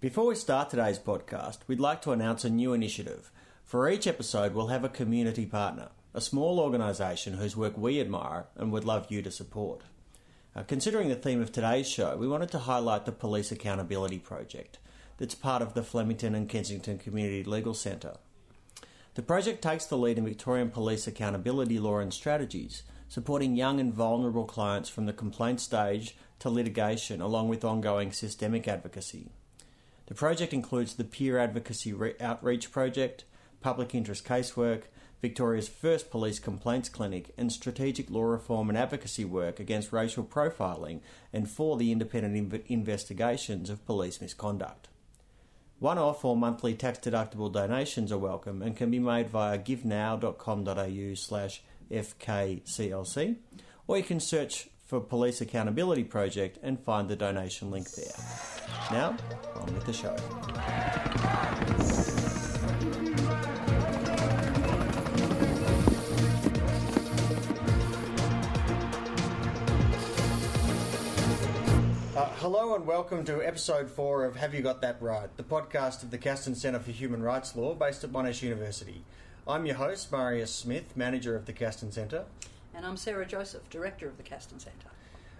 Before we start today's podcast, we'd like to announce a new initiative. For each episode, we'll have a community partner, a small organisation whose work we admire and would love you to support. Uh, considering the theme of today's show, we wanted to highlight the Police Accountability Project that's part of the Flemington and Kensington Community Legal Centre. The project takes the lead in Victorian police accountability law and strategies, supporting young and vulnerable clients from the complaint stage to litigation, along with ongoing systemic advocacy. The project includes the Peer Advocacy Re- Outreach Project, Public Interest Casework, Victoria's first police complaints clinic, and strategic law reform and advocacy work against racial profiling and for the independent inv- investigations of police misconduct. One off or monthly tax deductible donations are welcome and can be made via givenow.com.au slash FKCLC, or you can search for Police Accountability Project and find the donation link there. Now, on with the show. Uh, hello and welcome to episode four of Have You Got That Right, the podcast of the Castan Centre for Human Rights Law based at Monash University. I'm your host, Marius Smith, manager of the Castan Centre. And I'm Sarah Joseph, director of the Castan Centre.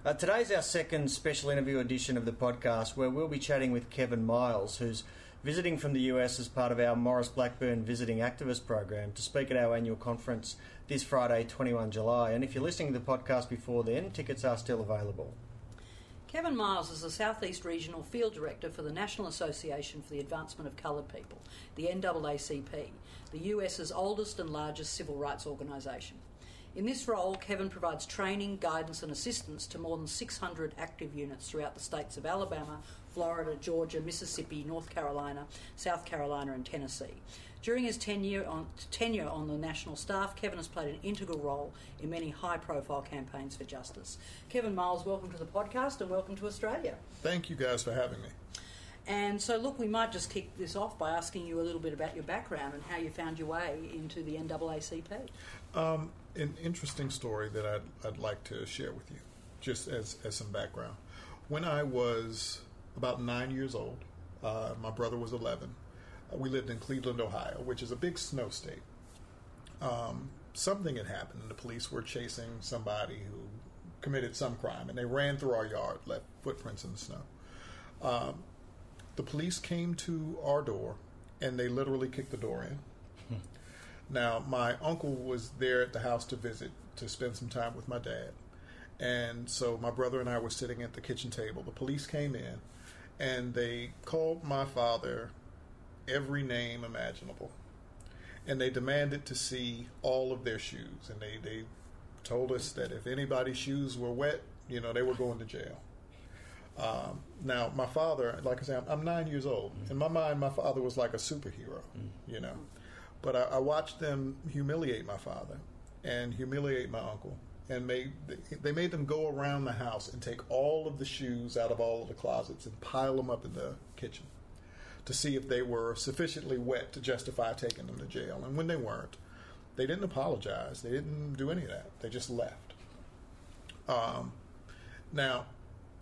Uh, today's our second special interview edition of the podcast where we'll be chatting with Kevin Miles, who's visiting from the US as part of our Maurice Blackburn Visiting Activist Program to speak at our annual conference this Friday, 21 July. And if you're listening to the podcast before then, tickets are still available. Kevin Miles is the Southeast Regional Field Director for the National Association for the Advancement of Coloured People, the NAACP, the US's oldest and largest civil rights organisation. In this role, Kevin provides training, guidance, and assistance to more than 600 active units throughout the states of Alabama, Florida, Georgia, Mississippi, North Carolina, South Carolina, and Tennessee. During his tenure on, tenure on the national staff, Kevin has played an integral role in many high profile campaigns for justice. Kevin Miles, welcome to the podcast and welcome to Australia. Thank you guys for having me. And so, look, we might just kick this off by asking you a little bit about your background and how you found your way into the NAACP. Um, an interesting story that I'd, I'd like to share with you, just as, as some background. When I was about nine years old, uh, my brother was 11. Uh, we lived in Cleveland, Ohio, which is a big snow state. Um, something had happened, and the police were chasing somebody who committed some crime, and they ran through our yard, left footprints in the snow. Um, the police came to our door, and they literally kicked the door in. Now, my uncle was there at the house to visit to spend some time with my dad. And so my brother and I were sitting at the kitchen table. The police came in and they called my father every name imaginable. And they demanded to see all of their shoes. And they, they told us that if anybody's shoes were wet, you know, they were going to jail. Um, now, my father, like I said, I'm, I'm nine years old. In my mind, my father was like a superhero, you know. But I, I watched them humiliate my father and humiliate my uncle, and made they made them go around the house and take all of the shoes out of all of the closets and pile them up in the kitchen to see if they were sufficiently wet to justify taking them to jail. And when they weren't, they didn't apologize. They didn't do any of that. They just left. Um, now,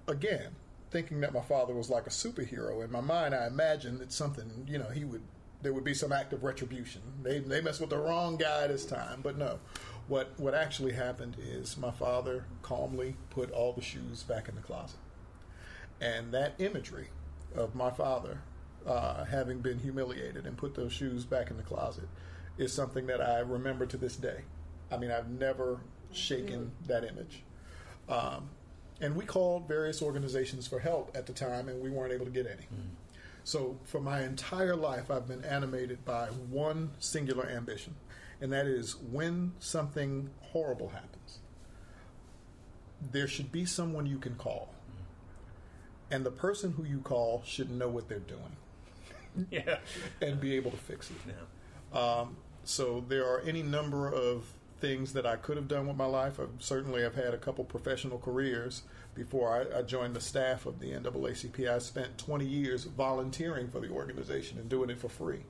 again, thinking that my father was like a superhero in my mind, I imagined that something, you know, he would there would be some act of retribution. They they messed with the wrong guy this time, but no. What what actually happened is my father calmly put all the shoes back in the closet, and that imagery of my father uh, having been humiliated and put those shoes back in the closet is something that I remember to this day. I mean, I've never shaken that image. Um, and we called various organizations for help at the time, and we weren't able to get any. So, for my entire life, I've been animated by one singular ambition, and that is when something horrible happens, there should be someone you can call. And the person who you call should know what they're doing Yeah. and be able to fix it. Um, so there are any number of things that I could have done with my life. I've, certainly, I've had a couple professional careers before I, I joined the staff of the NAACP. I spent 20 years volunteering for the organization and doing it for free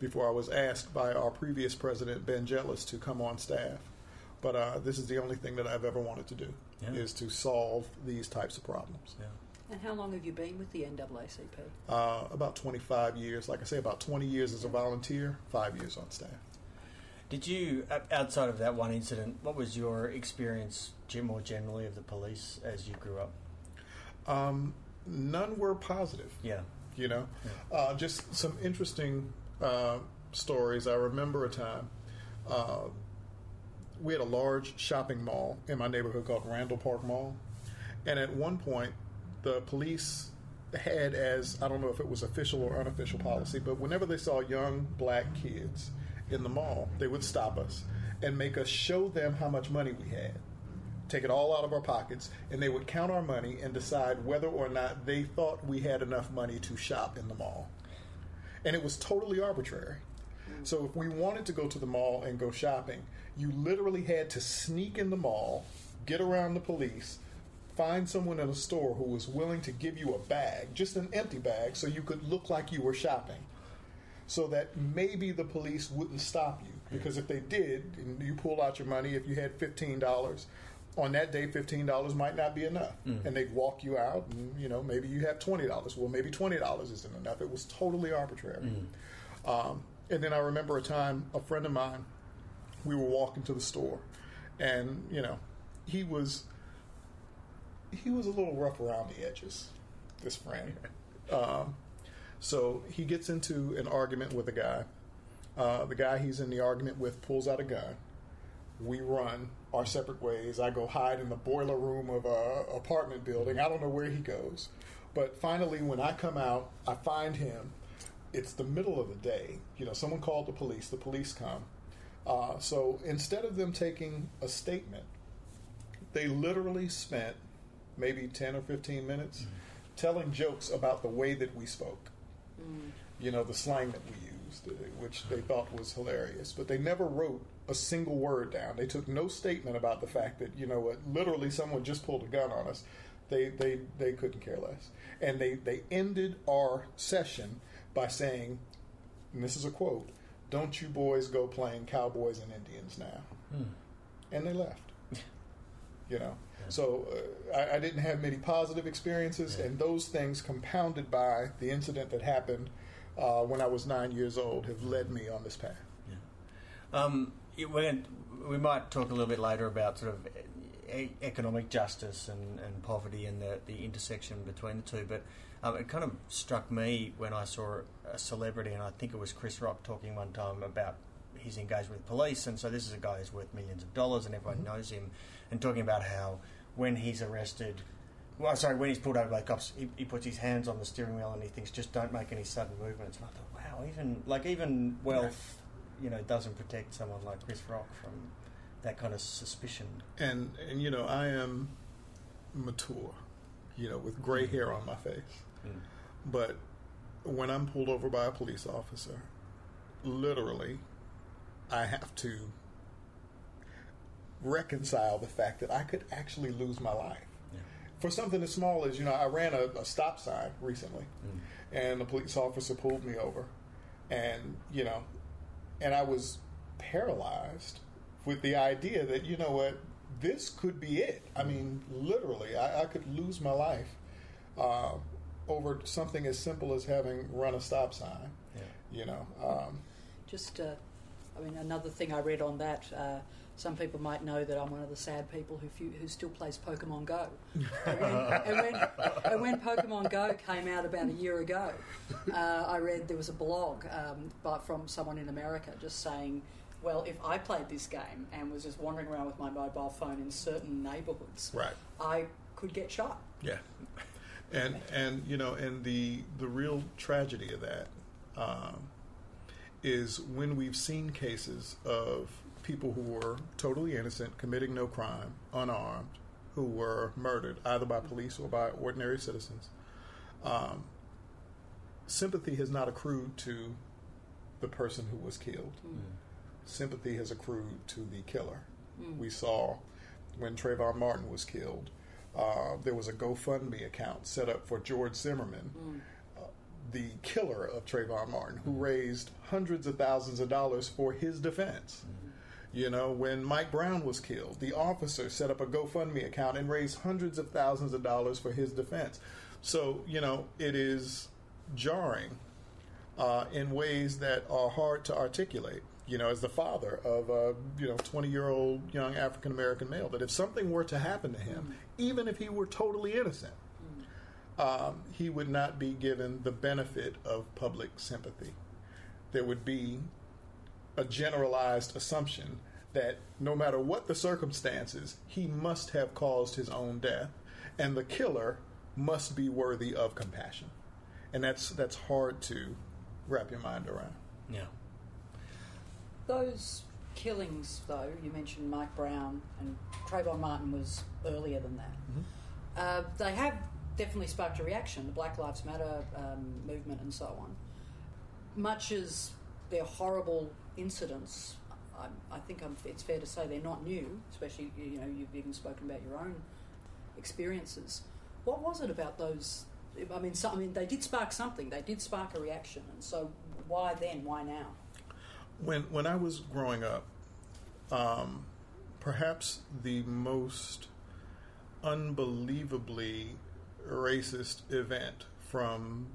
before I was asked by our previous president, Ben Jealous, to come on staff. But uh, this is the only thing that I've ever wanted to do Yeah. is to solve these types of problems. Yeah. And how long have you been with the NAACP? Uh, about 25 years. Like I say, about 20 years as a volunteer, five years on staff. Did you, outside of that one incident, what was your experience Jim, more generally of the police as you grew up? Um, none were positive. Yeah. You know, Yeah. uh, just some interesting uh, stories. I remember a time uh, we had a large shopping mall in my neighborhood called Randall Park Mall, and at one point, the police had as I don't know if it was official or unofficial policy, but whenever they saw young black kids in the mall, they would stop us and make us show them how much money we had. Take it all out of our pockets, and they would count our money and decide whether or not they thought we had enough money to shop in the mall. And it was totally arbitrary. So if we wanted to go to the mall and go shopping, you literally had to sneak in the mall, get around the police, find someone in a store who was willing to give you a bag, just an empty bag, so you could look like you were shopping. So that maybe the police wouldn't stop you. Because if they did, and you pull out your money, if you had $15, on that day, $15 might not be enough. And they'd walk you out, and, you know, maybe you have $20. Well, maybe $20 isn't enough. It was totally arbitrary. Um, and then I remember a time, a friend of mine, we were walking to the store, and you know, he was he was a little rough around the edges. This friend, um, so he gets into an argument with a guy. Uh, the guy he's in the argument with pulls out a gun. We run our separate ways. I go hide in the boiler room of a apartment building. I don't know where he goes, but finally, when I come out, I find him it's the middle of the day. You know, someone called the police. The police come. Uh, so instead of them taking a statement, they literally spent maybe 10 or 15 minutes telling jokes about the way that we spoke. You know, the slang that we used, uh, which they thought was hilarious. But they never wrote a single word down. They took no statement about the fact that, you know what, literally someone just pulled a gun on us. They, they, they couldn't care less. And they, they ended our session by saying, and this is a quote, don't you boys go playing cowboys and Indians now. And they left. You know, so uh, I, I didn't have many positive experiences, Yeah. and those things compounded by the incident that happened uh, when I was nine years old have led me on this path. Yeah. Um, gonna, we might talk a little bit later about sort of e- economic justice and, and poverty and the, the intersection between the two, but um, it kind of struck me when I saw a celebrity, and I think it was Chris Rock talking one time about his engagement with police, and so this is a guy who's worth millions of dollars, and everyone knows him, and talking about how when he's arrested. Well, sorry, when he's pulled over by cops, he, he puts his hands on the steering wheel and he thinks, "Just don't make any sudden movements." And I thought, wow, even like even wealth, you know, doesn't protect someone like Chris Rock from that kind of suspicion. And and you know, I am mature, you know, with gray mm. hair on my face. Mm. But when I'm pulled over by a police officer, literally, I have to reconcile the fact that I could actually lose my life. Yeah. For something as small as, you know, I ran a, a stop sign recently, and the police officer pulled me over. And, you know, and I was paralyzed with the idea that, you know what, this could be it. I mean, literally, I, I could lose my life uh, over something as simple as having run a stop sign. Yeah. You know, um, Just, uh, I mean, another thing I read on that. Uh, some people might know that I'm one of the sad people who few, who still plays Pokemon Go. and, when, and, when, and when Pokemon Go came out about a year ago, uh, I read there was a blog um, by, from someone in America just saying, "Well, if I played this game and was just wandering around with my mobile phone in certain neighbourhoods, right. I could get shot." Yeah, and and you know, and the the real tragedy of that um, is when we've seen cases of people who were totally innocent, committing no crime, unarmed, who were murdered either by police or by ordinary citizens. Um, sympathy has not accrued to the person who was killed. Sympathy has accrued to the killer. We saw when Trayvon Martin was killed, uh, there was a GoFundMe account set up for George Zimmerman, uh, the killer of Trayvon Martin, who raised hundreds of thousands of dollars for his defense. You know, when Mike Brown was killed, the officer set up a GoFundMe account and raised hundreds of thousands of dollars for his defense. So, you know, it is jarring uh, in ways that are hard to articulate. You know, as the father of a you know twenty year old young African American male, that if something were to happen to him, even if he were totally innocent, um, he would not be given the benefit of public sympathy. There would be a generalized assumption that no matter what the circumstances, he must have caused his own death, and the killer must be worthy of compassion. And that's that's hard to wrap your mind around. Yeah. Those killings, though, you mentioned Mike Brown and Trayvon Martin was earlier than that. Uh, they have definitely sparked a reaction, the Black Lives Matter um, movement and so on. Much as they're horrible incidents, I, I think I'm, it's fair to say they're not new, especially, you know, you've even spoken about your own experiences. What was it about those? I mean, so, I mean, they did spark something. They did spark a reaction, and so why then? Why now? When when I was growing up, um, perhaps the most unbelievably racist event from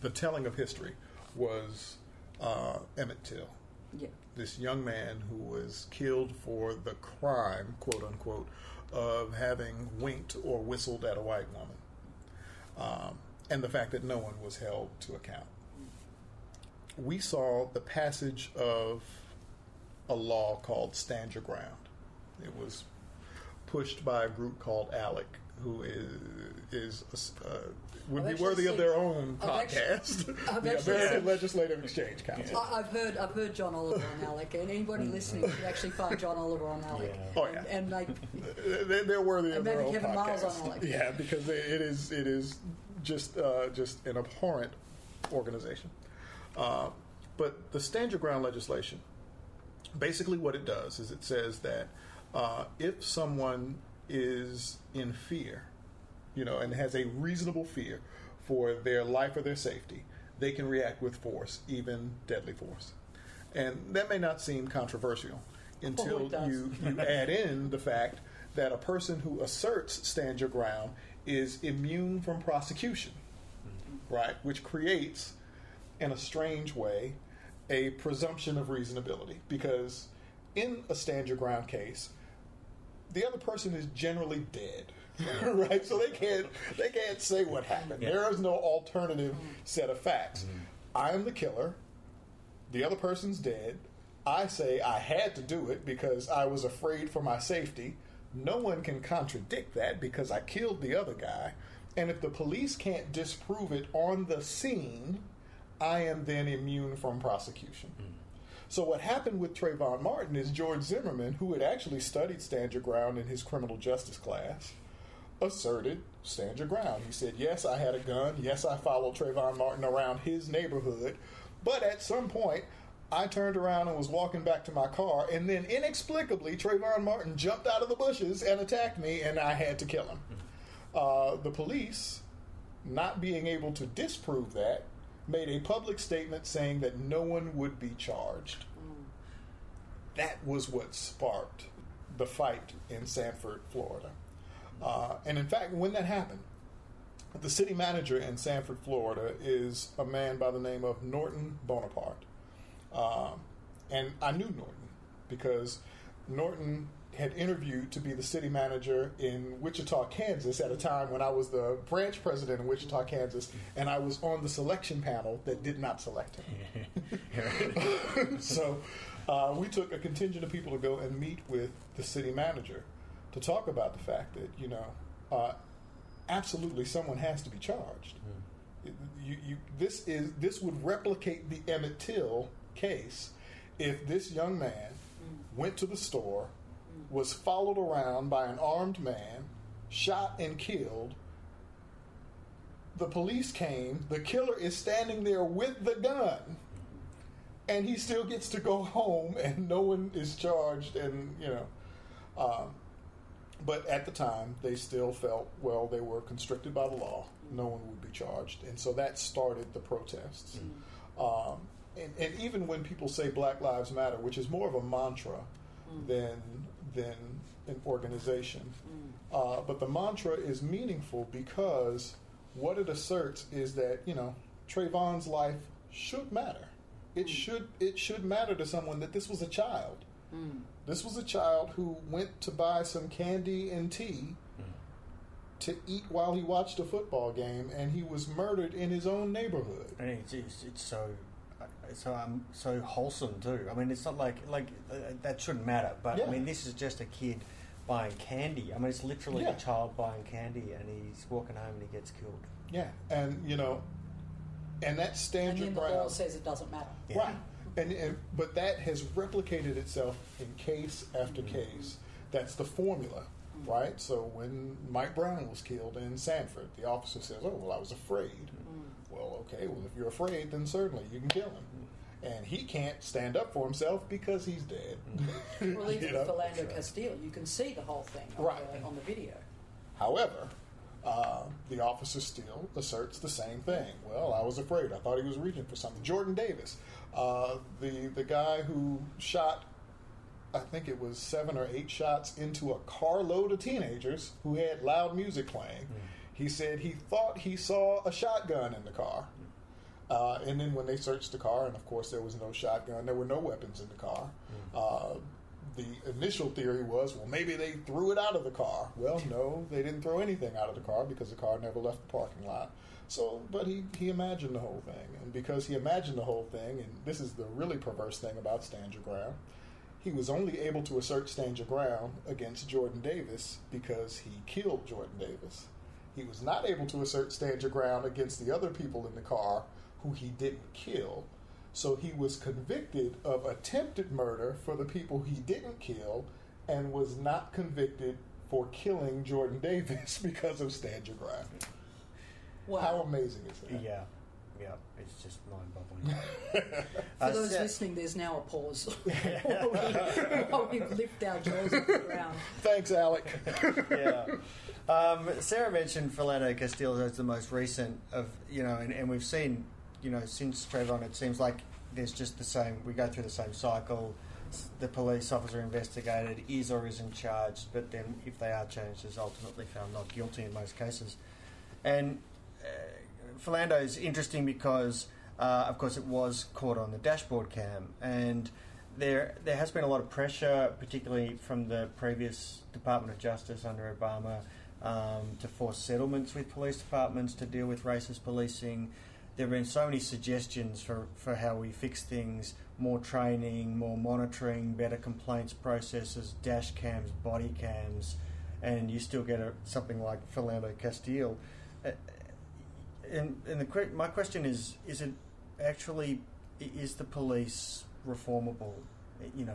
the telling of history was uh, Emmett Till. This young man who was killed for the crime, quote unquote, of having winked or whistled at a white woman, um, and the fact that no one was held to account. We saw the passage of a law called Stand Your Ground. It was pushed by a group called ALEC, who is is uh, would I've be actually worthy of their own I've actually- podcast, I've the American seen- Legislative Exchange Council. I, I've heard I've heard John Oliver on Alec, and anybody listening should actually find John Oliver on Alec. Yeah. Oh, yeah. And, and like, They're, they're worthy of their own Kevin Miles podcast. on Alec. Yeah, because it it is it is just uh, just an abhorrent organization. Uh, but the Stand Your Ground legislation, basically what it does is it says that uh, if someone is in fear, you know, and has a reasonable fear for their life or their safety, they can react with force, even deadly force. And that may not seem controversial until Oh, you, you add in the fact that a person who asserts stand your ground is immune from prosecution, mm-hmm. right? Which creates, in a strange way, a presumption of reasonability. Because in a stand your ground case, the other person is generally dead. right, so they can't they can't say what happened. Yeah. There is no alternative set of facts. Mm-hmm. I am the killer. The other person's dead. I say I had to do it because I was afraid for my safety. No one can contradict that because I killed the other guy. And if the police can't disprove it on the scene, I am then immune from prosecution. Mm. So what happened with Trayvon Martin is George Zimmerman, who had actually studied Stand Your Ground in his criminal justice class, asserted Stand Your Ground. He said, Yes, I had a gun. Yes, I followed Trayvon Martin around his neighborhood. But at some point, I turned around and was walking back to my car, and then inexplicably, Trayvon Martin jumped out of the bushes and attacked me, and I had to kill him. Uh, the police, not being able to disprove that, made a public statement saying that no one would be charged. That was what sparked the fight in Sanford, Florida. Uh, and in fact, when that happened, the city manager in Sanford, Florida, is a man by the name of Norton Bonaparte. Um, and I knew Norton because Norton had interviewed to be the city manager in Wichita, Kansas at a time when I was the branch president in Wichita, Kansas, and I was on the selection panel that did not select him. so uh, we took a contingent of people to go and meet with the city manager to talk about the fact that, you know, uh, absolutely someone has to be charged. You, you, this is this would replicate the Emmett Till case if this young man went to the store, was followed around by an armed man, shot and killed. The police came. The killer is standing there with the gun, and he still gets to go home, and no one is charged. And you know, um, but at the time, they still felt well they were constricted by the law. No one would be charged, and so that started the protests. Um, and, and even when people say Black Lives Matter, which is more of a mantra than than an organization, mm. uh, but the mantra is meaningful because what it asserts is that you know Trayvon's life should matter. It mm. should it should matter to someone that this was a child. Mm. This was a child who went to buy some candy and tea to eat while he watched a football game, and he was murdered in his own neighborhood. And it's, it's, it's so it's so um, so wholesome too. I mean, it's not like like uh, that shouldn't matter, but I mean, this is just a kid buying candy. I mean, it's literally Yeah. a child buying candy, and he's walking home and he gets killed. Yeah, and you know, and that stands And your then the law ground. says it doesn't matter. Yeah. Right. And, and but that has replicated itself in case after case. That's the formula, right? So when Mike Brown was killed in Sanford, the officer says, "Oh, well, I was afraid." Well, okay. Well, if you're afraid, then certainly you can kill him. And he can't stand up for himself because he's dead. Well, even You with Philando Castile, you can see the whole thing on, Right. the, on the video. However, uh, the officer still asserts the same thing. Well, I was afraid. I thought he was reaching for something. Jordan Davis, uh, the the guy who shot, I think it was seven or eight shots into a carload of teenagers who had loud music playing. He said he thought he saw a shotgun in the car. Uh, and then when they searched the car, and of course there was no shotgun, there were no weapons in the car. Uh, the initial theory was, well, maybe they threw it out of the car. Well, no, they didn't throw anything out of the car because the car never left the parking lot. So, but he, he imagined the whole thing. And because he imagined the whole thing, and this is the really perverse thing about Stand Your Ground, he was only able to assert Stand Your Ground against Jordan Davis because he killed Jordan Davis. He was not able to assert Stand Your Ground against the other people in the car who he didn't kill. So he was convicted of attempted murder for the people he didn't kill and was not convicted for killing Jordan Davis because of Stand Your Ground. Wow. How amazing is that? Yeah, yeah, it's just mind-boggling. For Uh, those Sa- listening, there's now a pause while, we, while we lift our jaws off the ground. Thanks, Alec. yeah. Um, Sarah mentioned Philando Castile as the most recent of you know, and, and we've seen you know since Trayvon, it seems like there's just the same. We go through the same cycle. The police officer investigated is or isn't charged, but then if they are charged, is ultimately found not guilty in most cases. And uh, Philando is interesting because, uh, of course, it was caught on the dashboard cam, and there there has been a lot of pressure, particularly from the previous Department of Justice under Obama, um, to force settlements with police departments to deal with racist policing. There have been so many suggestions for, for how we fix things more training, more monitoring, better complaints processes, dash cams, body cams, and you still get a, something like Philando Castile. Uh, and and the my question is: Is it actually is the police reformable? You know,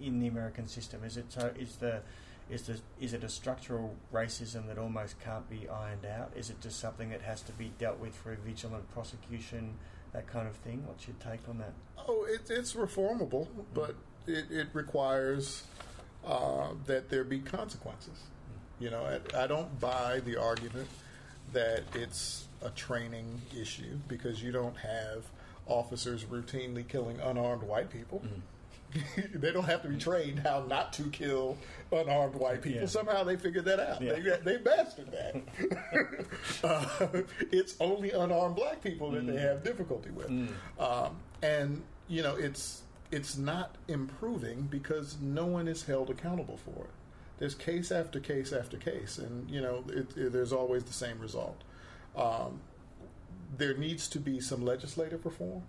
in the American system, is it so? Is the is the is it a structural racism that almost can't be ironed out? Is it just something that has to be dealt with through vigilant prosecution, that kind of thing? What's your take on that? Oh, it, it's reformable, but it, it requires uh, that there be consequences. You know, I, I don't buy the argument that it's a training issue because you don't have officers routinely killing unarmed white people. they don't have to be trained how not to kill unarmed white people. Yeah. Somehow they figured that out. Yeah. They, they mastered that. uh, it's only unarmed black people that they have difficulty with, um, and you know it's it's not improving because no one is held accountable for it. There's case after case after case, and you know it, it- there's always the same result. Um, there needs to be some legislative reform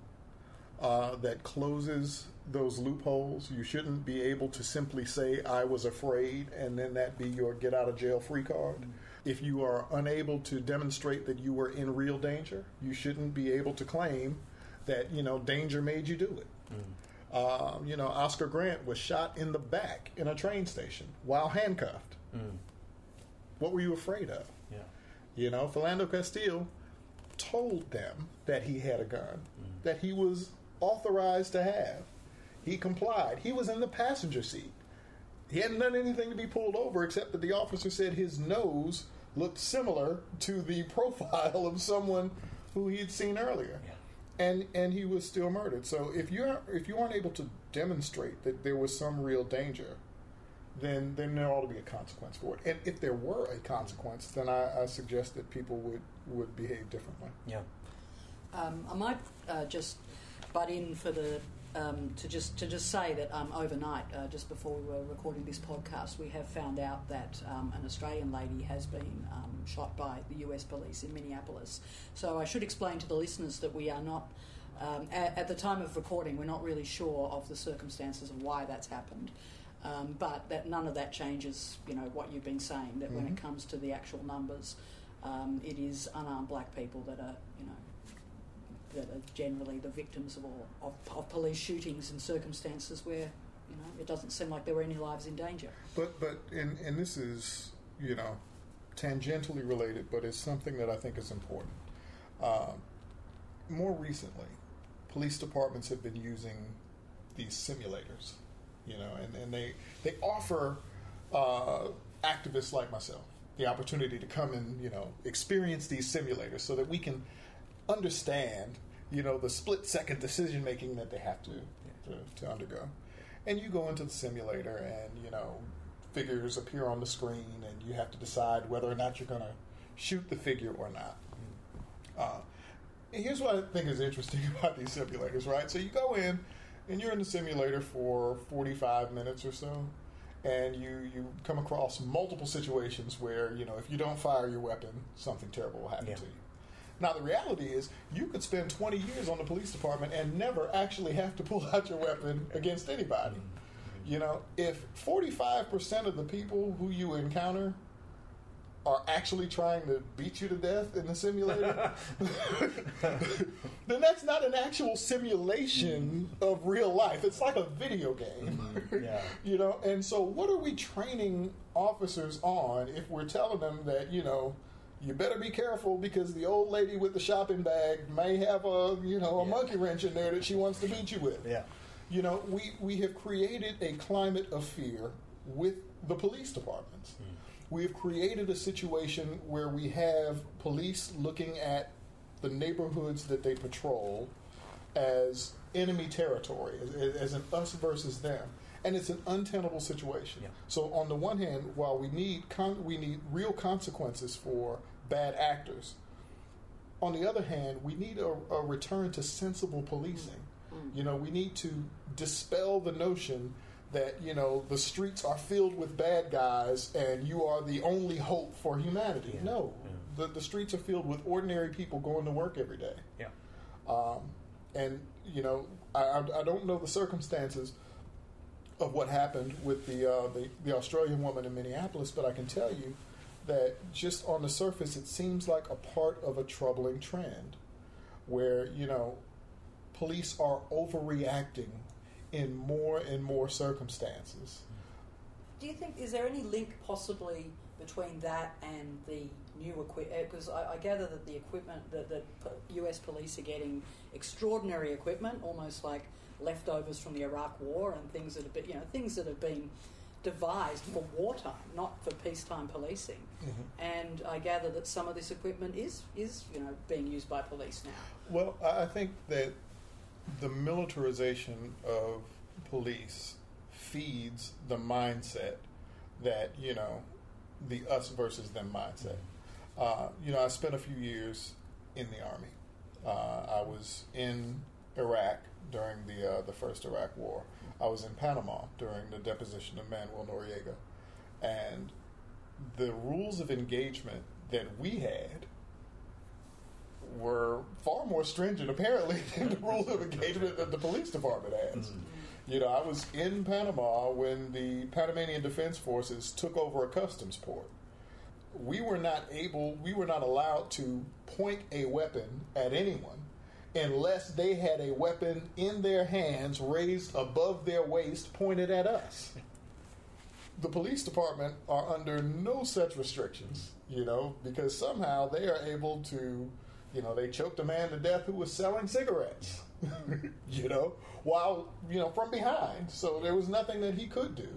uh, that closes those loopholes. You shouldn't be able to simply say, I was afraid, and then that be your get out of jail free card. Mm-hmm. If you are unable to demonstrate that you were in real danger, you shouldn't be able to claim that, you know, danger made you do it. Uh, you know, Oscar Grant was shot in the back in a train station while handcuffed. Mm. What were you afraid of? Yeah. You know, Philando Castile told them that he had a gun, mm. that he was authorized to have. He complied. He was in the passenger seat. He hadn't done anything to be pulled over except that the officer said his nose looked similar to the profile of someone who he had seen earlier. And and he was still murdered. So if you are if you aren't able to demonstrate that there was some real danger, then then there ought to be a consequence for it. And if there were a consequence, then I, I suggest that people would would behave differently. Yeah. Um, I might uh, just butt in for the um, to just to just say that um, overnight, uh, just before we were recording this podcast, we have found out that um, an Australian lady has been um, shot by the US police in Minneapolis. So I should explain to the listeners that we are not. Um, at, at the time of recording, we're not really sure of the circumstances of why that's happened, um, but that none of that changes, you know, what you've been saying. That when it comes to the actual numbers, um, it is unarmed black people that are, you know, that are generally the victims of, all, of, of police shootings in circumstances where you know it doesn't seem like there were any lives in danger. But but and and this is you know tangentially related, but it's something that I think is important. Uh, more recently, police departments have been using these simulators, you know, and, and they they offer uh, activists like myself the opportunity to come and you know experience these simulators so that we can understand you know the split second decision making that they have to, to to undergo. And you go into the simulator, and you know figures appear on the screen, and you have to decide whether or not you're going to shoot the figure or not. Uh, and here's what I think is interesting about these simulators, right? So you go in, and you're in the simulator for 45 minutes or so, and you you come across multiple situations where you know if you don't fire your weapon, something terrible will happen Yeah. to you. Now the reality is, you could spend 20 years on the police department and never actually have to pull out your weapon against anybody. Mm-hmm. You know, if 45% of the people who you encounter are actually trying to beat you to death in the simulator, then that's not an actual simulation mm-hmm. of real life. It's like a video game. Mm-hmm. Yeah. you know, and so what are we training officers on if we're telling them that, you know, you better be careful because the old lady with the shopping bag may have a, you know, a Yeah. monkey wrench in there that she wants to beat you with. Yeah. You know, we, we have created a climate of fear with the police departments. Hmm. We have created a situation where we have police looking at the neighborhoods that they patrol as enemy territory, as, as an us versus them. And it's an untenable situation. Yeah. So on the one hand, while we need con- we need real consequences for bad actors, on the other hand, we need a, a return to sensible policing. You know, we need to dispel the notion that you know the streets are filled with bad guys and you are the only hope for humanity. Yeah. No, Yeah. the the streets are filled with ordinary people going to work every day. Yeah. Um, and you know, I, I, I don't know the circumstances of what happened with the, uh, the the Australian woman in Minneapolis, but I can tell you that just on the surface, it seems like a part of a troubling trend, where you know, police are overreacting in more and more circumstances. Do you think is there any link possibly between that and the new equipment? Eh, because I, I gather that the equipment that the U.S. police are getting extraordinary equipment, almost like leftovers from the Iraq War and things that have been, you know, things that have been devised for wartime, not for peacetime policing. And I gather that some of this equipment is is you know being used by police now. Well, I I think that the militarization of police feeds the mindset that you know the us versus them mindset. Uh, you know, I spent a few years in the army. Uh, I was in Iraq during the uh, the first Iraq War. I was in Panama during the deposition of Manuel Noriega, and the rules of engagement that we had were far more stringent, apparently, than the rules of engagement that the police department has. Mm-hmm. You know, I was in Panama when the Panamanian Defense Forces took over a customs port. We were not able, we were not allowed to point a weapon at anyone unless they had a weapon in their hands raised above their waist pointed at us. The police department are under no such restrictions, you know, because somehow they are able to, you know, they choked a man to death who was selling cigarettes, you know, while, you know, from behind. So there was nothing that he could do.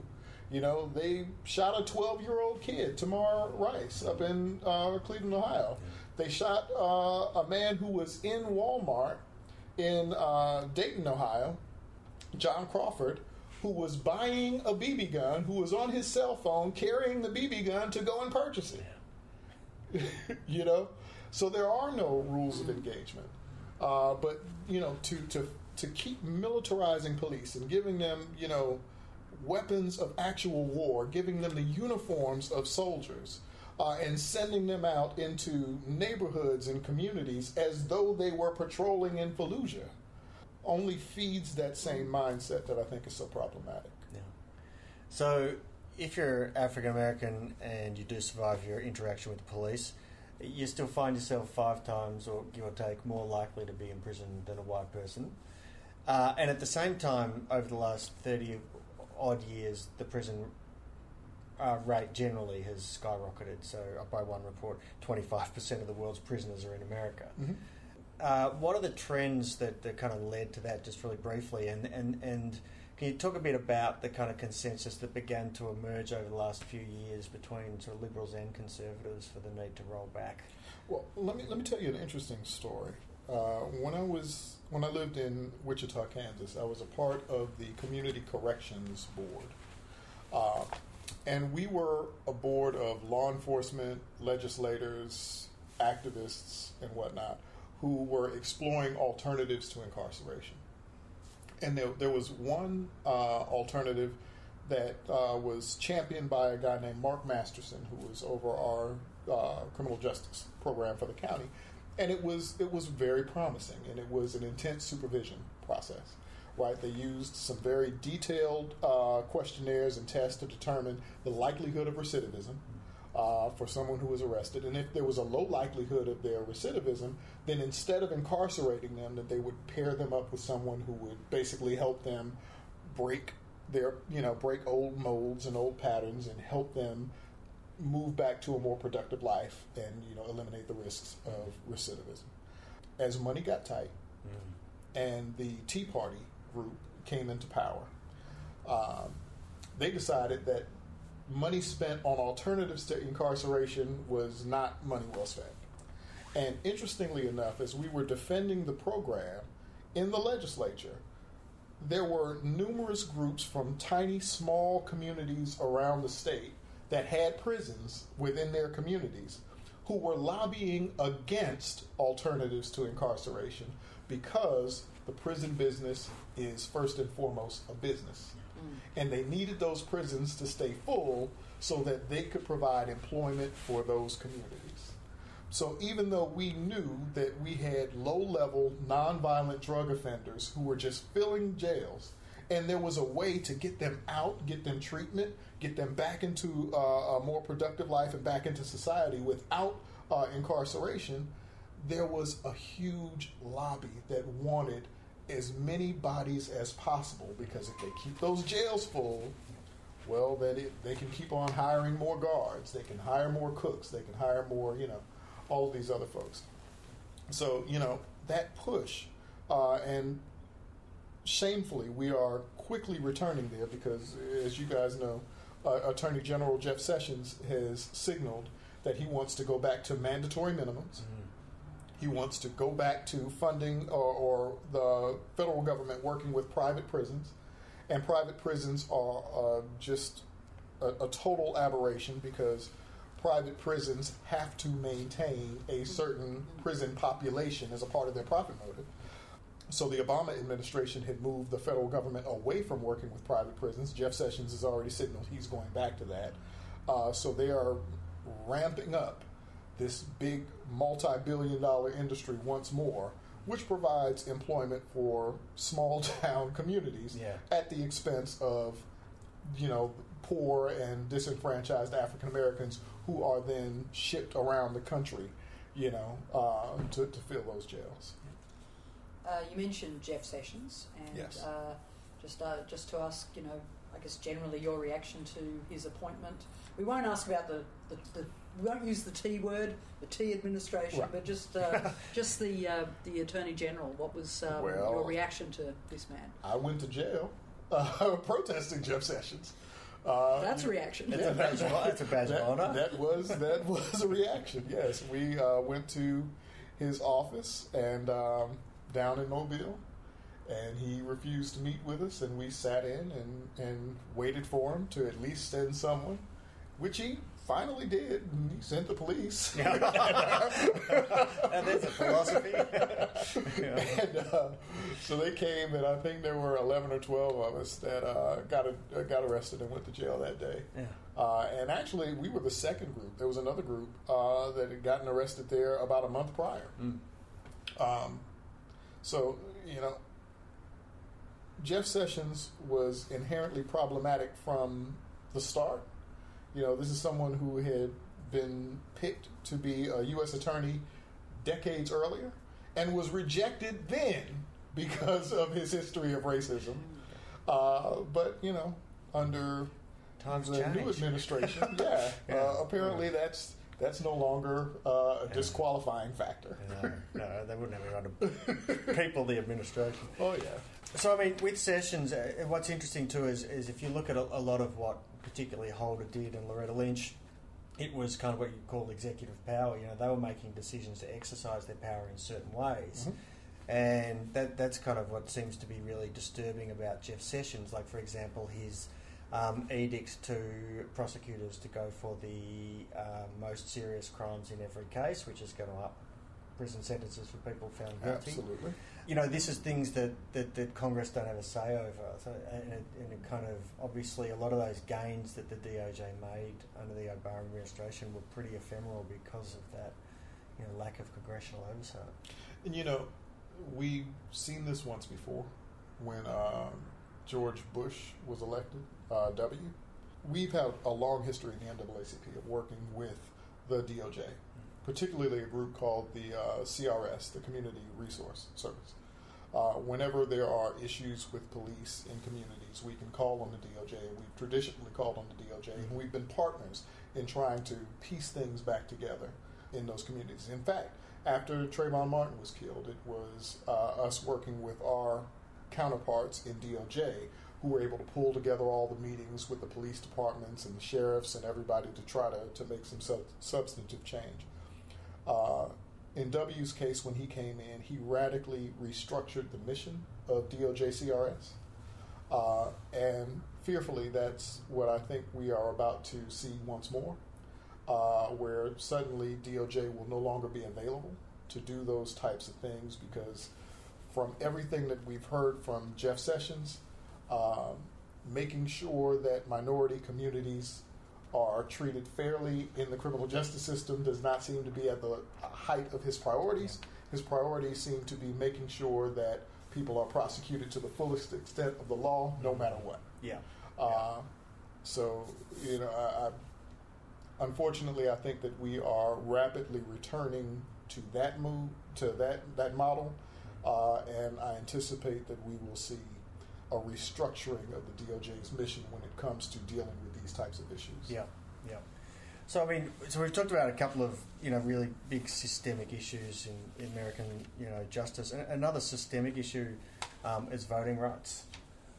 You know, they shot a 12 year old kid, Tamir Rice, up in uh, Cleveland, Ohio. They shot uh, a man who was in Walmart in uh, Dayton, Ohio, John Crawford, who was buying a BB gun, who was on his cell phone carrying the BB gun to go and purchase it. you know, so there are no rules of engagement. Uh, but you know, to to to keep militarizing police and giving them, you know, weapons of actual war, giving them the uniforms of soldiers, uh, and sending them out into neighborhoods and communities as though they were patrolling in Fallujah, only feeds that same mindset that I think is so problematic. Yeah. So, if you're African American and you do survive your interaction with the police, you still find yourself five times, or give or take, more likely to be in prison than a white person. Uh, and at the same time, over the last 30 odd years, the prison uh, rate generally has skyrocketed. So, uh, by one report, 25% of the world's prisoners are in America. Mm-hmm. Uh, what are the trends that, that kind of led to that, just really briefly? And, and, and can you talk a bit about the kind of consensus that began to emerge over the last few years between sort of liberals and conservatives for the need to roll back? Well, let me let me tell you an interesting story. Uh, when I was when I lived in Wichita, Kansas, I was a part of the Community Corrections Board, uh, and we were a board of law enforcement, legislators, activists, and whatnot who were exploring alternatives to incarceration. And there, there was one uh, alternative that uh, was championed by a guy named Mark Masterson, who was over our uh, criminal justice program for the county, and it was it was very promising, and it was an intense supervision process. Right, they used some very detailed uh, questionnaires and tests to determine the likelihood of recidivism uh, for someone who was arrested, and if there was a low likelihood of their recidivism, then instead of incarcerating them, that they would pair them up with someone who would basically help them break their you know break old molds and old patterns and help them move back to a more productive life and you know eliminate the risks of recidivism. As money got tight, mm. and the Tea Party group came into power, um, they decided that money spent on alternatives to incarceration was not money well spent. And interestingly enough, as we were defending the program in the legislature, there were numerous groups from tiny, small communities around the state that had prisons within their communities who were lobbying against alternatives to incarceration because the prison business is first and foremost a business. Mm. And they needed those prisons to stay full so that they could provide employment for those communities. So even though we knew that we had low level, nonviolent drug offenders who were just filling jails, and there was a way to get them out, get them treatment, get them back into uh, a more productive life and back into society without uh, incarceration, there was a huge lobby that wanted as many bodies as possible because if they keep those jails full, well, then it, they can keep on hiring more guards, they can hire more cooks, they can hire more, you know, all these other folks. So, you know, that push, uh, and shamefully, we are quickly returning there because, as you guys know, uh, Attorney General Jeff Sessions has signaled that he wants to go back to mandatory minimums. Mm-hmm he wants to go back to funding or, or the federal government working with private prisons. And private prisons are uh, just a, a total aberration because private prisons have to maintain a certain prison population as a part of their profit motive. So the Obama administration had moved the federal government away from working with private prisons. Jeff Sessions has already signaled he's going back to that. Uh, so they are ramping up this big multi billion dollar industry once more, which provides employment for small town communities yeah. at the expense of, you know, poor and disenfranchised African Americans who are then shipped around the country, you know, uh, to, to fill those jails. Uh, you mentioned Jeff Sessions, and yes. uh, just uh, just to ask, you know, I guess generally your reaction to his appointment. We won't ask about the, the, the we won't use the T word, the T administration, right. but just uh, just the uh, the Attorney General. What was um, well, your reaction to this man? I went to jail uh, protesting Jeff Sessions. Uh, That's a reaction. It's a badge, it's a badge that, of honor. That was that was a reaction. Yes, we uh, went to his office and um, down in Mobile, and he refused to meet with us, and we sat in and, and waited for him to at least send someone, which he finally did. And he sent the police. and there's a philosophy. and uh, so they came, and I think there were eleven or twelve of us that uh, got a, got arrested and went to jail that day. Yeah. Uh, and actually, we were the second group. There was another group uh, that had gotten arrested there about a month prior. Mm. Um, so you know, Jeff Sessions was inherently problematic from the start. You know, this is someone who had been picked to be a U.S. attorney decades earlier and was rejected then because of his history of racism. Uh, but you know, under Times the new administration, yeah, Yeah. Uh, apparently that's that's no longer uh, a disqualifying factor. No, no, they wouldn't have gone to people the administration. Oh yeah. So I mean, with Sessions, uh, what's interesting too is, is if you look at a, a lot of what particularly Holder did and Loretta Lynch, it was kind of what you call executive power. You know, they were making decisions to exercise their power in certain ways. And that, that's kind of what seems to be really disturbing about Jeff Sessions. Like, for example, his um, edicts to prosecutors to go for the uh, most serious crimes in every case, which is going to up prison sentences for people found guilty Absolutely. you know, this is things that, that, that Congress don't have a say over. So, and, it, and it kind of obviously a lot of those gains that the DOJ made under the Obama administration were pretty ephemeral because of that, you know, lack of congressional oversight. And you know, we've seen this once before when um, George Bush was elected, uh, W. We've had a long history in the NAACP of working with the DOJ, particularly a group called the uh, CRS, the Community Resource Service. Uh, whenever there are issues with police in communities, we can call on the DOJ, we've traditionally called on the DOJ, and we've been partners in trying to piece things back together in those communities. In fact, after Trayvon Martin was killed, it was uh, us working with our counterparts in DOJ who were able to pull together all the meetings with the police departments and the sheriffs and everybody to try to, to make some sub- substantive change. Uh, in W's case, when he came in, he radically restructured the mission of DOJ CRS. Uh, and fearfully, that's what I think we are about to see once more, uh, where suddenly DOJ will no longer be available to do those types of things because, from everything that we've heard from Jeff Sessions, um, making sure that minority communities are treated fairly in the criminal justice system does not seem to be at the height of his priorities. His priorities seem to be making sure that people are prosecuted to the fullest extent of the law, no matter what. Yeah. Uh, so, you know, I, I, unfortunately, I think that we are rapidly returning to that move, to that that model, uh, and I anticipate that we will see a restructuring of the DOJ's mission when it comes to dealing these types of issues. Yeah, yeah. So I mean, so we've talked about a couple of you know really big systemic issues in, in American you know justice. And another systemic issue um, is voting rights,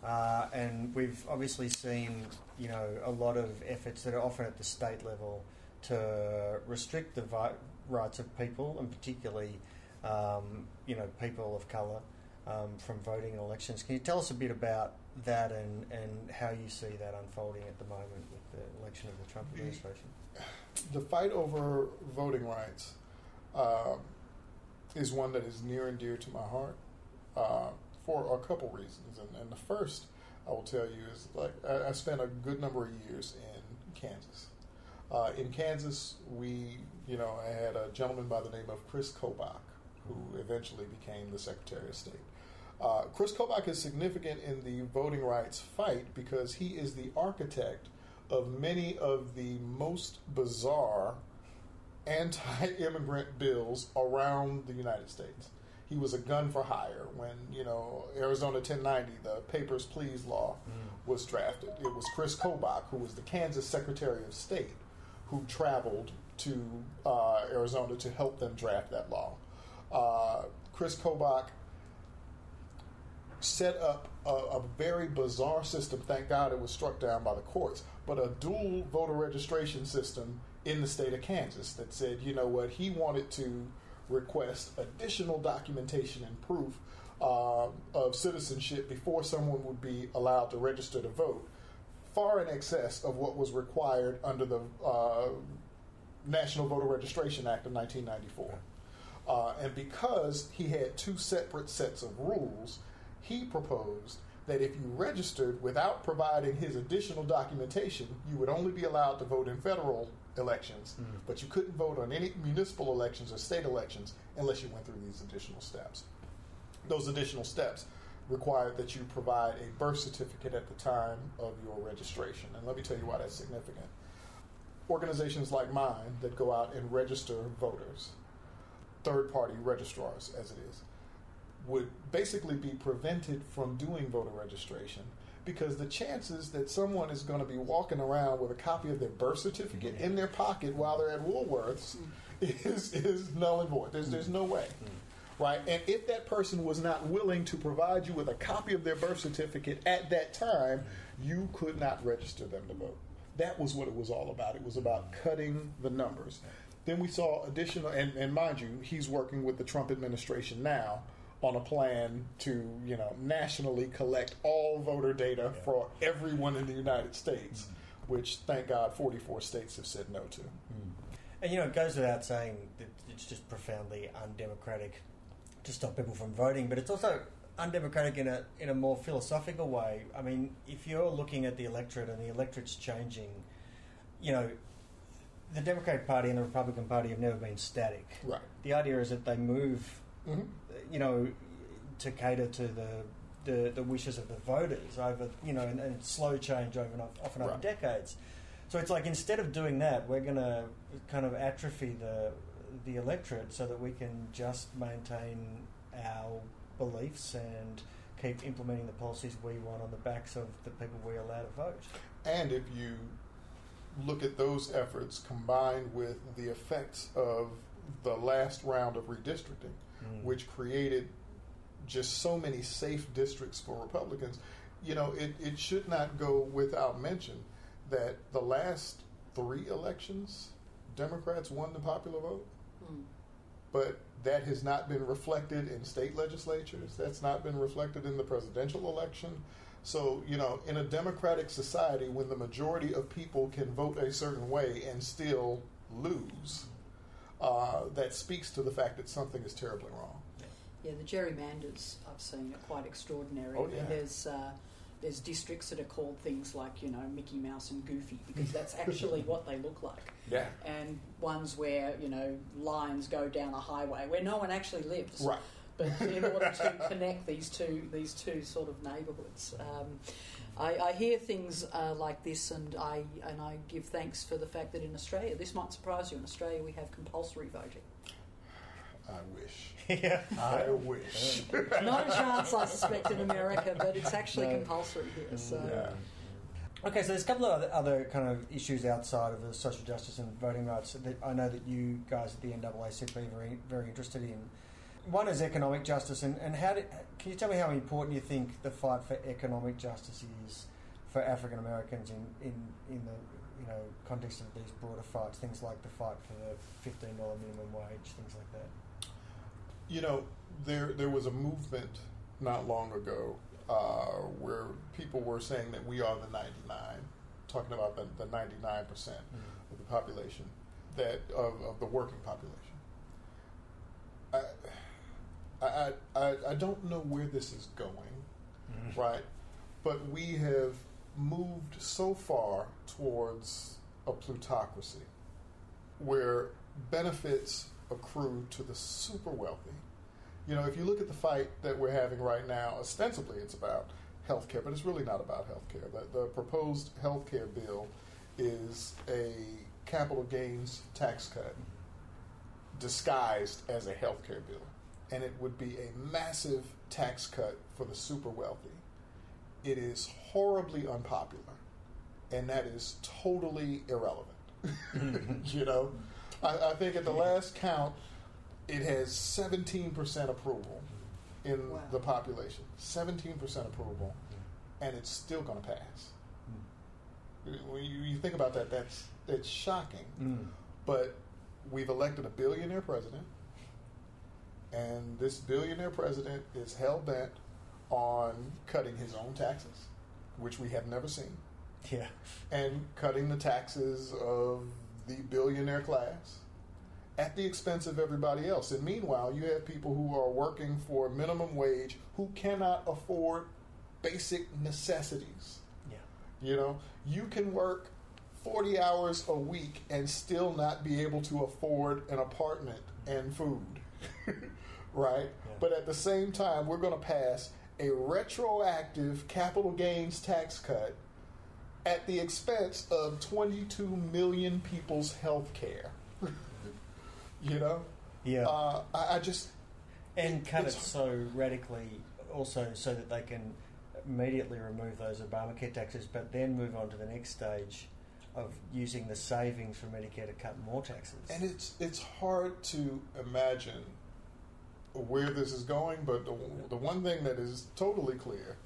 uh, and we've obviously seen you know a lot of efforts that are often at the state level to restrict the vote rights of people, and particularly um, you know people of colour. Um, from voting in elections. Can you tell us a bit about that and, and how you see that unfolding at the moment with the election of the Trump administration? The fight over voting rights um, is one that is near and dear to my heart uh, for a couple reasons. And, and the first, I will tell you, is like I, I spent a good number of years in Kansas. Uh, in Kansas, we, you know, I had a gentleman by the name of Chris Kobach, who eventually became the Secretary of State. Uh, Chris Kobach is significant in the voting rights fight because he is the architect of many of the most bizarre anti-immigrant bills around the United States. He was a gun for hire when you know Arizona 1090, the Papers Please law, was drafted. It was Chris Kobach, who was the Kansas Secretary of State, who traveled to uh, Arizona to help them draft that law. Uh, Chris Kobach set up a, a very bizarre system. Thank God it was struck down by the courts, but a dual voter registration system in the state of Kansas that said, you know what, he wanted to request additional documentation and proof uh, of citizenship before someone would be allowed to register to vote, far in excess of what was required under the uh, National Voter Registration Act of 1994. Uh, and because he had two separate sets of rules, he proposed that if you registered without providing his additional documentation, you would only be allowed to vote in federal elections, mm-hmm. but you couldn't vote on any municipal elections or state elections unless you went through these additional steps. Those additional steps required that you provide a birth certificate at the time of your registration. And let me tell you why that's significant. Organizations like mine that go out and register voters, third party registrars as it is, would basically be prevented from doing voter registration because the chances that someone is going to be walking around with a copy of their birth certificate in their pocket while they're at Woolworths is, is null and void. There's, there's no way. Right? And if that person was not willing to provide you with a copy of their birth certificate at that time, you could not register them to vote. That was what it was all about. It was about cutting the numbers. Then we saw additional, and, and mind you, he's working with the Trump administration now on a plan to, you know, nationally collect all voter data yeah. for everyone in the United States, mm-hmm. which thank God 44 states have said no to. Mm. And you know, it goes without saying that it's just profoundly undemocratic to stop people from voting, but it's also undemocratic in a in a more philosophical way. I mean, if you're looking at the electorate and the electorate's changing, you know, the Democratic Party and the Republican Party have never been static. Right. The idea is that they move mm-hmm. You know, to cater to the, the, the wishes of the voters over, you know, and, and slow change over often over right. decades. So it's like instead of doing that, we're going to kind of atrophy the the electorate so that we can just maintain our beliefs and keep implementing the policies we want on the backs of the people we allow to vote. And if you look at those efforts combined with the effects of the last round of redistricting, mm. which created just so many safe districts for Republicans. You know, it, it should not go without mention that the last three elections, Democrats won the popular vote. Mm. But that has not been reflected in state legislatures. That's not been reflected in the presidential election. So, you know, in a democratic society, when the majority of people can vote a certain way and still lose, uh, that speaks to the fact that something is terribly wrong. Yeah, the gerrymanders I've seen are quite extraordinary. Oh, yeah. There's uh, there's districts that are called things like you know Mickey Mouse and Goofy because that's actually what they look like. Yeah. And ones where you know lines go down a highway where no one actually lives. Right. But in order to connect these two these two sort of neighbourhoods. Um, I, I, hear things uh, like this, and I and I give thanks for the fact that in Australia, this might surprise you. In Australia, we have compulsory voting. I wish. yeah. I wish. Not a chance, I suspect, in America, but it's actually no. compulsory here. So. Yeah. Okay, so there's a couple of other, other, kind of issues outside of the social justice and voting rights that I know that you guys at the NAACP are very, very interested in. One is economic justice, and, and how did, can you tell me how important you think the fight for economic justice is for African Americans in, in, in the you know context of these broader fights, things like the fight for the fifteen dollar minimum wage, things like that? You know, there there was a movement not long ago uh, where people were saying that we are the 99, talking about the, the 99 percent mm-hmm. of the population that of, of the working population. I, I, I, I don't know where this is going, mm-hmm. right? But we have moved so far towards a plutocracy where benefits accrue to the super wealthy. You know, if you look at the fight that we're having right now, ostensibly it's about health care, but it's really not about health care. The, the proposed health care bill is a capital gains tax cut disguised as a health care bill. And it would be a massive tax cut for the super wealthy. It is horribly unpopular, and that is totally irrelevant. you know, I, I, think at the last count, it has 17% approval in wow. the population. 17% approval, and it's still going to pass. When you, you, think about that, that's it's shocking. Mm. But we've elected a billionaire president, and this billionaire president is hell bent on cutting his own taxes, which we have never seen, Yeah. and cutting the taxes of the billionaire class at the expense of everybody else. And meanwhile, you have people who are working for minimum wage who cannot afford basic necessities. Yeah. You know, you can work 40 hours a week and still not be able to afford an apartment and food. right? But at the same time, we're going to pass a retroactive capital gains tax cut at the expense of 22 million people's health care. you know? Yeah. Uh, I, I just. and cut it so radically also so that they can immediately remove those Obamacare taxes, but then move on to the next stage of using the savings from Medicare to cut more taxes. And it's it's hard to imagine where this is going, but the, the one thing that is totally clear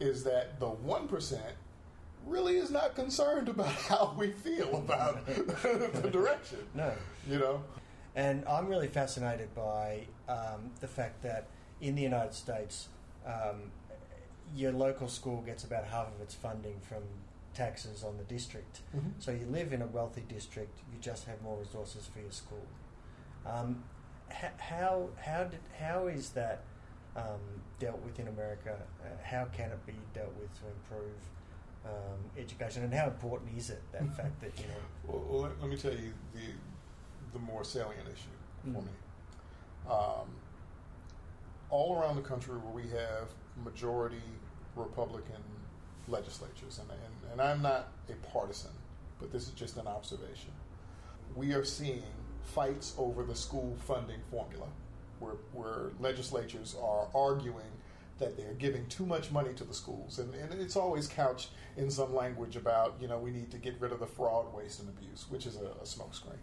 is that the one percent really is not concerned about how we feel about the direction. no. You know, And I'm really fascinated by um, the fact that in the United States, um, your local school gets about half of its funding from taxes on the district. Mhm. So you live in a wealthy district, you just have more resources for your school. Um, how how did how is that um, dealt with in America? Uh, how can it be dealt with to improve um, education? And how important is it that fact that you know? well, well, let, let me tell you the the more salient issue for Mm. me. Um, all around the country where we have majority Republican legislatures, and, and, and I'm not a partisan, but this is just an observation. We are seeing fights over the school funding formula, where, where legislatures are arguing that they're giving too much money to the schools, and, and it's always couched in some language about, you know, we need to get rid of the fraud, waste, and abuse, which is a, a smokescreen.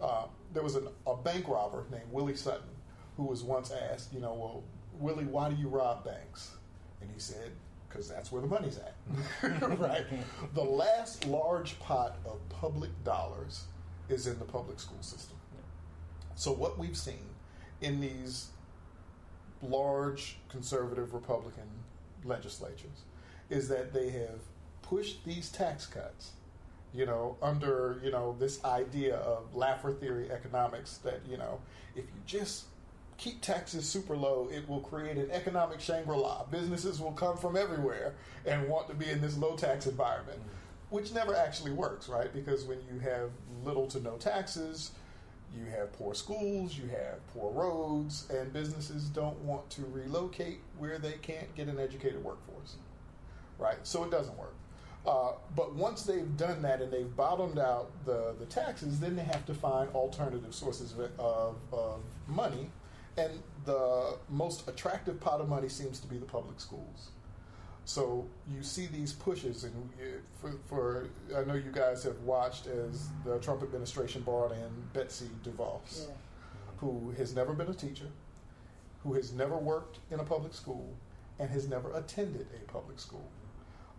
Uh, there was an, a bank robber named Willie Sutton who was once asked, you know, well, Willie, why do you rob banks? And he said, because that's where the money's at. right? The last large pot of public dollars is in the public school system. So, what we've seen in these large conservative Republican legislatures is that they have pushed these tax cuts you know, under, you know, this idea of Laffer theory economics that, you know, if you just keep taxes super low, it will create an economic Shangri La. Businesses will come from everywhere and want to be in this low tax environment, mm-hmm. Which never actually works, right? Because when you have little to no taxes, you have poor schools, you have poor roads, and businesses don't want to relocate where they can't get an educated workforce, right? So it doesn't work. Uh, but once they've done that and they've bottomed out the, the taxes, then they have to find alternative sources of, of, of money. And the most attractive pot of money seems to be the public schools. So you see these pushes, and for, for I know you guys have watched as the Trump administration brought in Betsy DeVos, Yeah. who has never been a teacher, who has never worked in a public school, and has never attended a public school.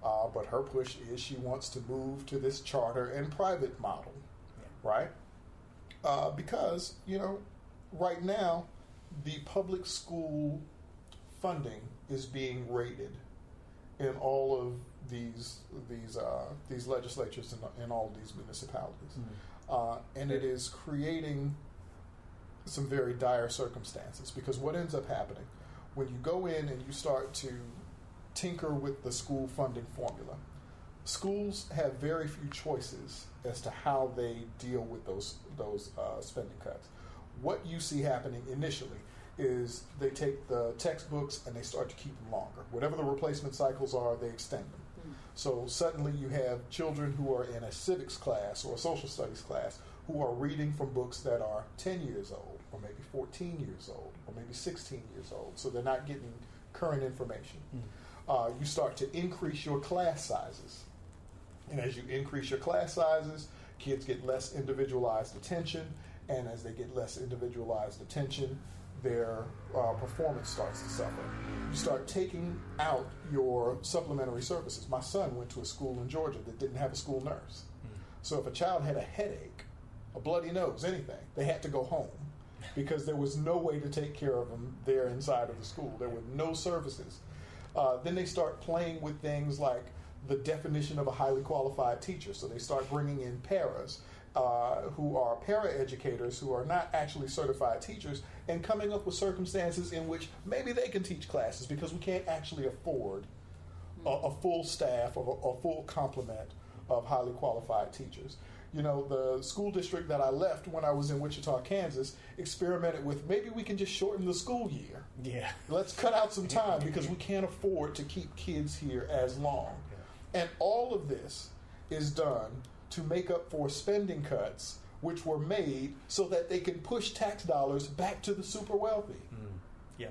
Uh, but her push is she wants to move to this charter and private model, right? Uh, because, you know, right now, the public school funding is being rated in all of these these uh, these legislatures and in all of these municipalities, uh, and it is creating some very dire circumstances because what ends up happening when you go in and you start to tinker with the school funding formula, schools have very few choices as to how they deal with those those uh, spending cuts. What you see happening initially is they take the textbooks and they start to keep them longer. Whatever the replacement cycles are, they extend them. So suddenly you have children who are in a civics class or a social studies class who are reading from books that are 10 years old or maybe 14 years old or maybe 16 years old. So they're not getting current information. Uh, you start to increase your class sizes. And as you increase your class sizes, kids get less individualized attention. And as they get less individualized attention, their uh, performance starts to suffer. You start taking out your supplementary services. My son went to a school in Georgia that didn't have a school nurse. So if a child had a headache, a bloody nose, anything, they had to go home because there was no way to take care of them there inside of the school. There were no services. Uh, then they start playing with things like the definition of a highly qualified teacher. So they start bringing in paras. Uh, who are para educators who are not actually certified teachers and coming up with circumstances in which maybe they can teach classes because we can't actually afford a, a full staff or a, a full complement of highly qualified teachers. You know, the school district that I left when I was in Wichita, Kansas, experimented with maybe we can just shorten the school year. Yeah. Let's cut out some time because we can't afford to keep kids here as long. And all of this is done to make up for spending cuts which were made so that they can push tax dollars back to the super wealthy. Mm. Yeah,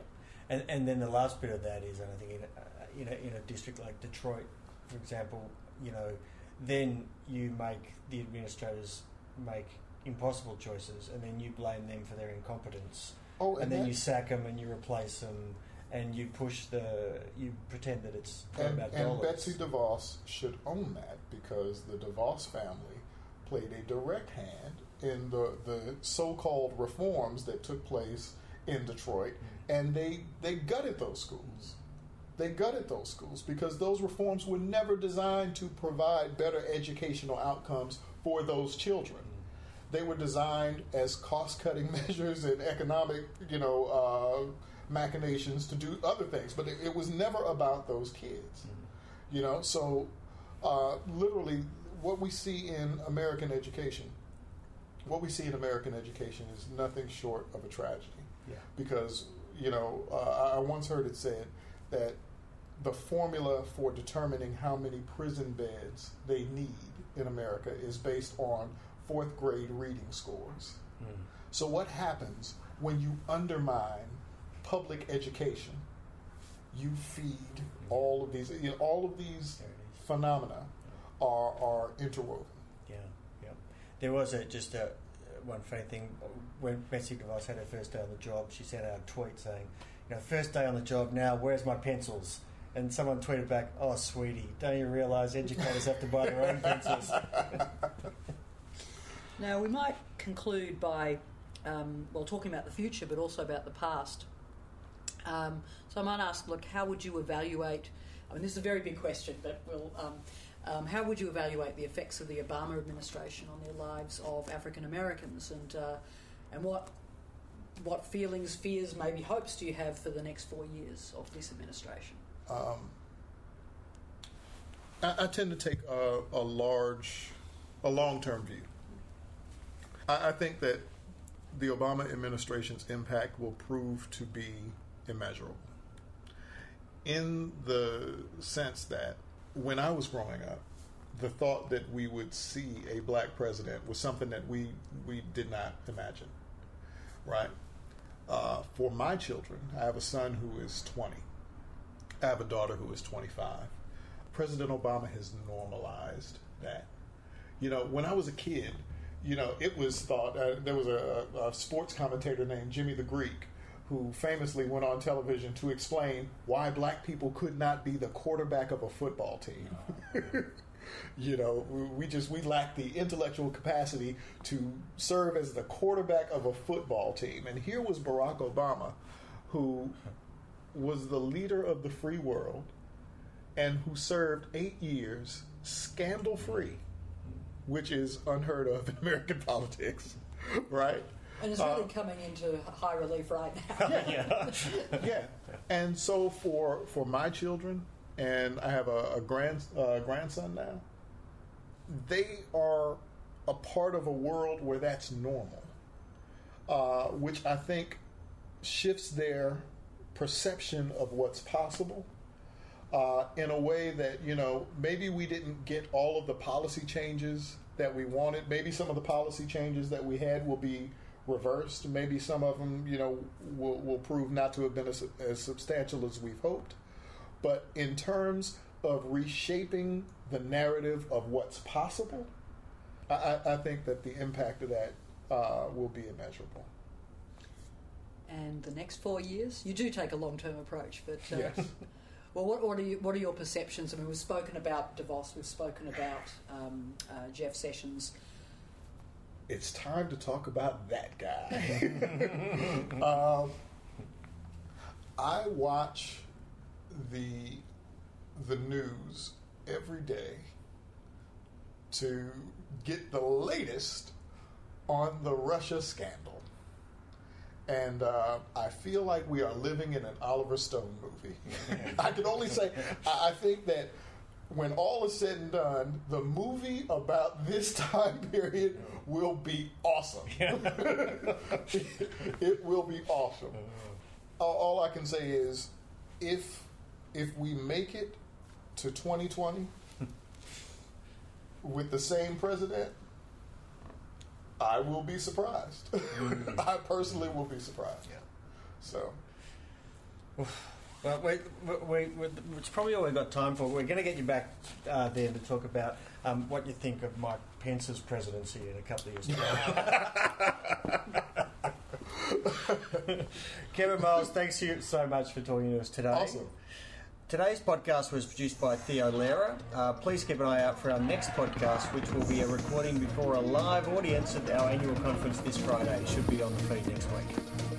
and and then the last bit of that is, and I think in a, in a, in a district like Detroit, for example, you know, then you make the administrators make impossible choices, and then you blame them for their incompetence, Oh, and, and, then you sack them and you replace them, and you push the you pretend that it's and, about and dollars. Betsy DeVos should own that because the DeVos family played a direct hand in the, the so-called reforms that took place in Detroit, and they they gutted those schools. They gutted those schools because those reforms were never designed to provide better educational outcomes for those children. They were designed as cost-cutting measures and economic, you know, uh, machinations to do other things, but it, it was never about those kids. You know, so uh, literally, what we see in American education, what we see in American education is nothing short of a tragedy. Yeah. Because you know, uh, I once heard it said that the formula for determining how many prison beds they need in America is based on fourth grade reading scores. Mm. So, what happens when you undermine public education? You feed all of these, you know, all of these There it is. phenomena are are interwoven. Yeah, yeah. There was a just a one funny thing when Betsy DeVos had her first day on the job. She sent out a tweet saying, "You know, first day on the job now. Where's my pencils?" And someone tweeted back, "Oh, sweetie, don't you realise educators have to buy their own pencils?" Now, we might conclude by, um, well, talking about the future, but also about the past. Um, so I might ask, look, how would you evaluate? I mean, this is a very big question, but we'll. Um, um, how would you evaluate the effects of the Obama administration on the lives of African Americans, and uh, and what what feelings, fears, maybe hopes do you have for the next four years of this administration? Um, I, I tend to take a, a large, a long-term view. I, I think that the Obama administration's impact will prove to be immeasurable. In the sense that when I was growing up, the thought that we would see a black president was something that we we did not imagine. Right. Uh, for my children, I have a son who is 20. I have a daughter who is 25. President Obama has normalized that. You know, when I was a kid, you know, it was thought uh, there was a, a sports commentator named Jimmy the Greek who famously went on television to explain why black people could not be the quarterback of a football team. you know, we- just we lack the intellectual capacity to serve as the quarterback of a football team. And here was Barack Obama, who was the leader of the free world and who served eight years scandal free, mm-hmm. which is unheard of in American politics, right? And it's Uh, really coming into high relief right now. yeah. yeah. And so for for my children, and I have a, a grand uh, grandson now. They are a part of a world where that's normal, uh, which I think shifts their perception of what's possible. Uh, in a way that you know maybe we didn't get all of the policy changes that we wanted. Maybe some of the policy changes that we had will be reversed. Maybe some of them, you know, will, will prove not to have been as, as substantial as we've hoped. But in terms of reshaping the narrative of what's possible, I, I, think that the impact of that uh, will be immeasurable. and the next four years, you do take a long-term approach. But uh, Yes. well, what, what are you, what are your perceptions? I mean, we've spoken about DeVos, we've spoken about um, uh, Jeff Sessions. It's time to talk about that guy. um, I watch the the news every day to get the latest on the Russia scandal. And uh, I feel like we are living in an Oliver Stone movie. I can only say, I I think that when all is said and done, the movie about this time period will be awesome. it will be awesome. Uh-huh. All, all I can say is, if if we make it to 2020 with the same president, I will be surprised. Mm. I personally will be surprised. Yeah. So, Well, we, we, we, it's probably all we've got time for. We're going to get you back uh, there to talk about um, what you think of Mike Pence's presidency in a couple of years' time. Kevin Myles, thanks you so much for talking to us today. awesome. Today's podcast was produced by Theo Lera. Uh, please keep an eye out for our next podcast, which will be a recording before a live audience at our annual conference this Friday. It should be on the feed next week.